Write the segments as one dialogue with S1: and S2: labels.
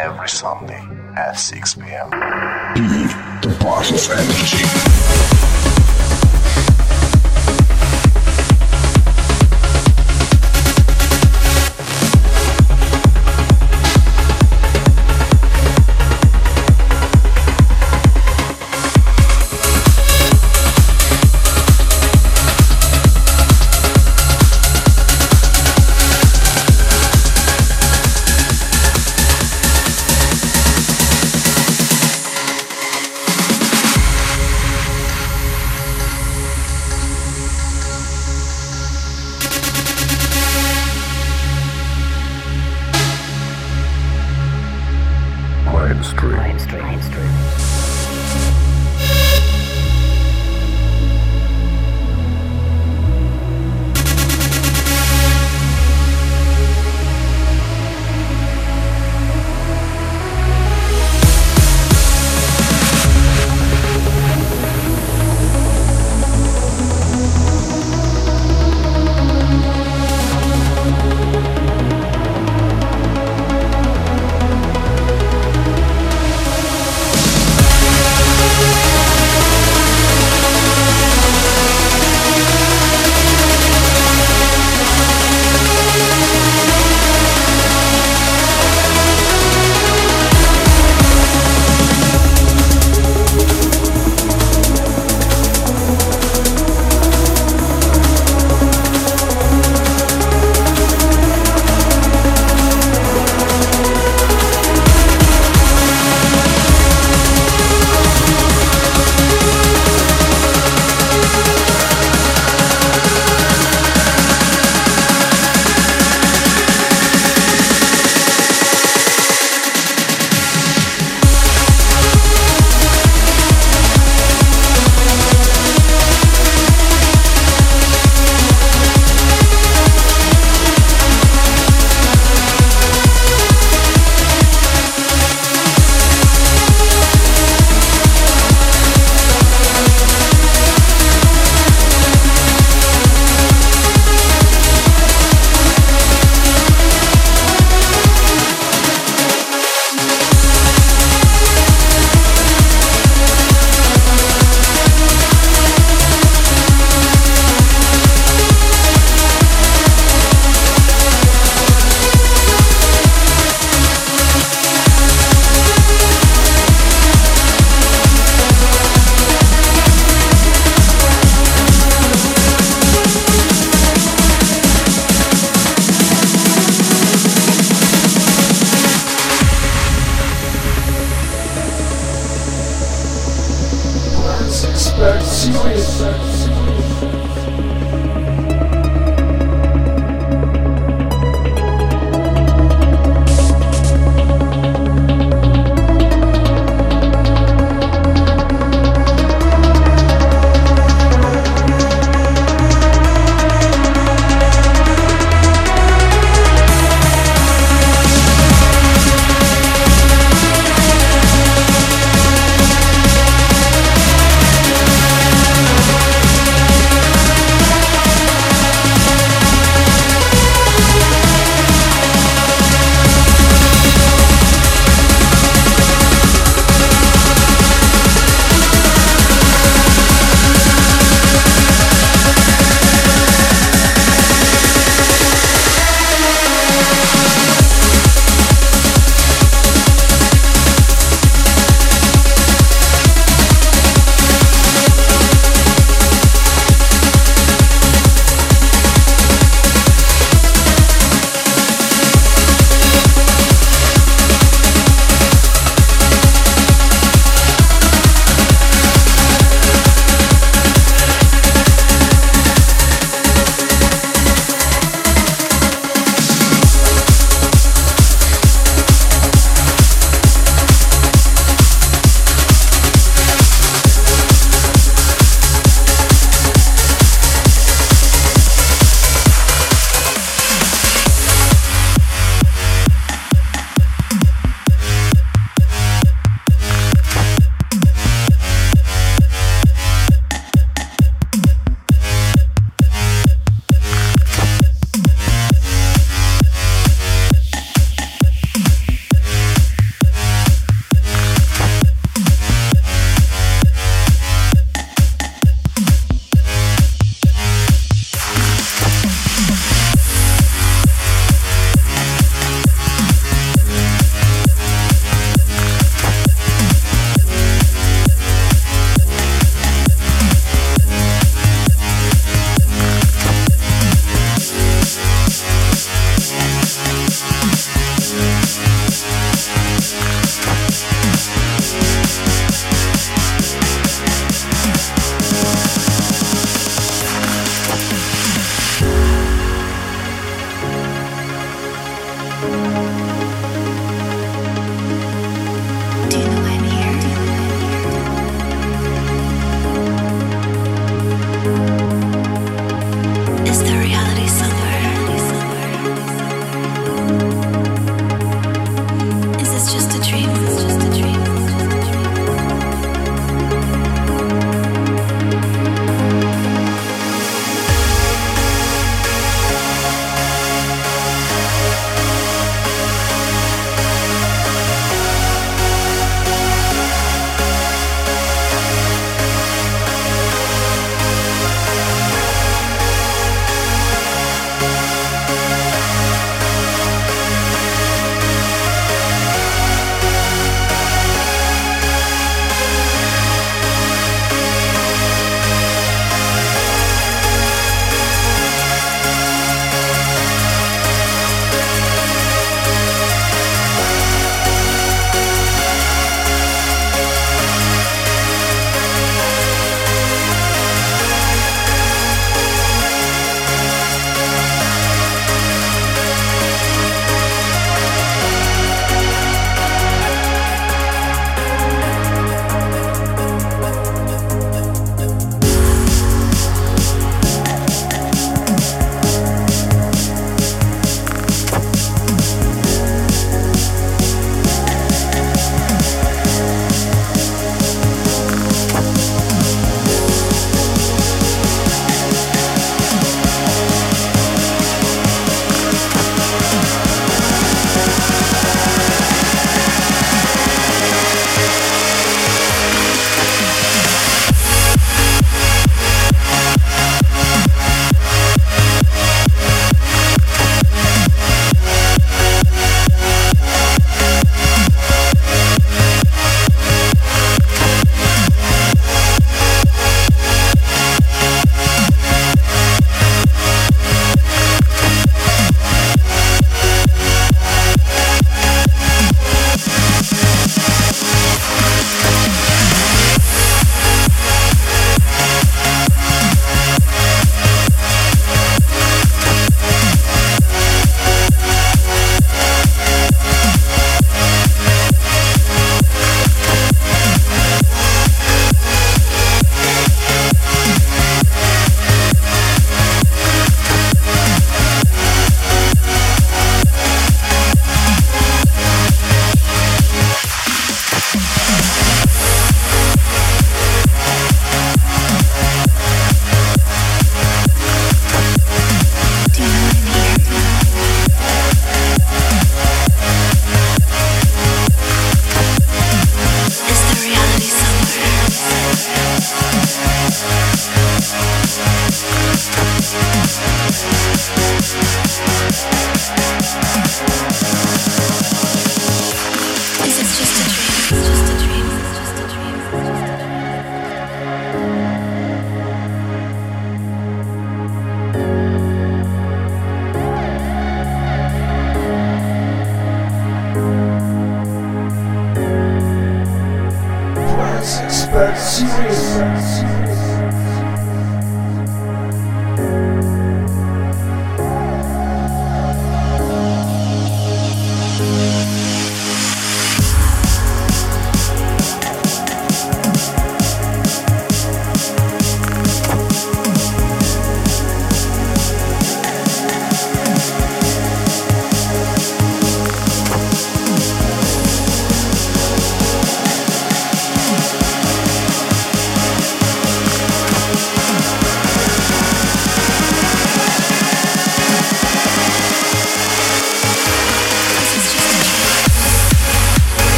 S1: Every Sunday at 6 p.m. Be the part of energy.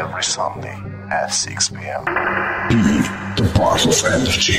S1: every Sunday at 6 p.m. Be the boss of energy.